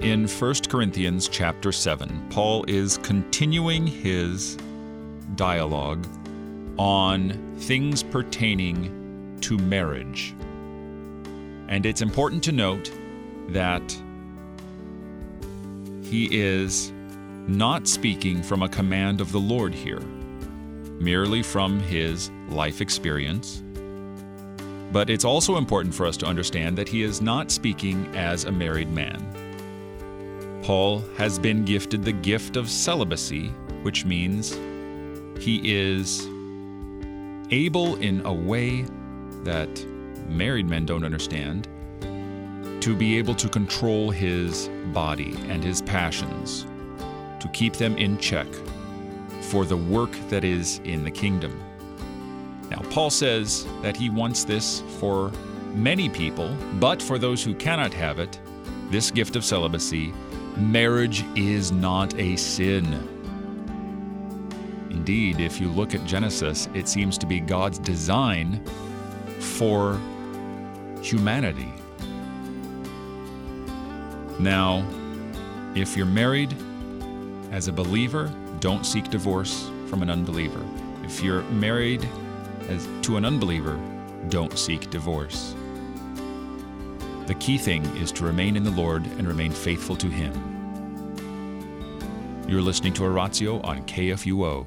in 1 Corinthians chapter 7, Paul is continuing his dialogue on things pertaining to marriage. And it's important to note that he is not speaking from a command of the Lord here, merely from his life experience. But it's also important for us to understand that he is not speaking as a married man. Paul has been gifted the gift of celibacy, which means he is able in a way that married men don't understand to be able to control his body and his passions, to keep them in check for the work that is in the kingdom. Now, Paul says that he wants this for many people, but for those who cannot have it, this gift of celibacy, marriage is not a sin. Indeed, if you look at Genesis, it seems to be God's design for humanity. Now, if you're married as a believer, don't seek divorce from an unbeliever. If you're married as to an unbeliever, don't seek divorce. The key thing is to remain in the Lord and remain faithful to Him. You're listening to Oratio on KFUO.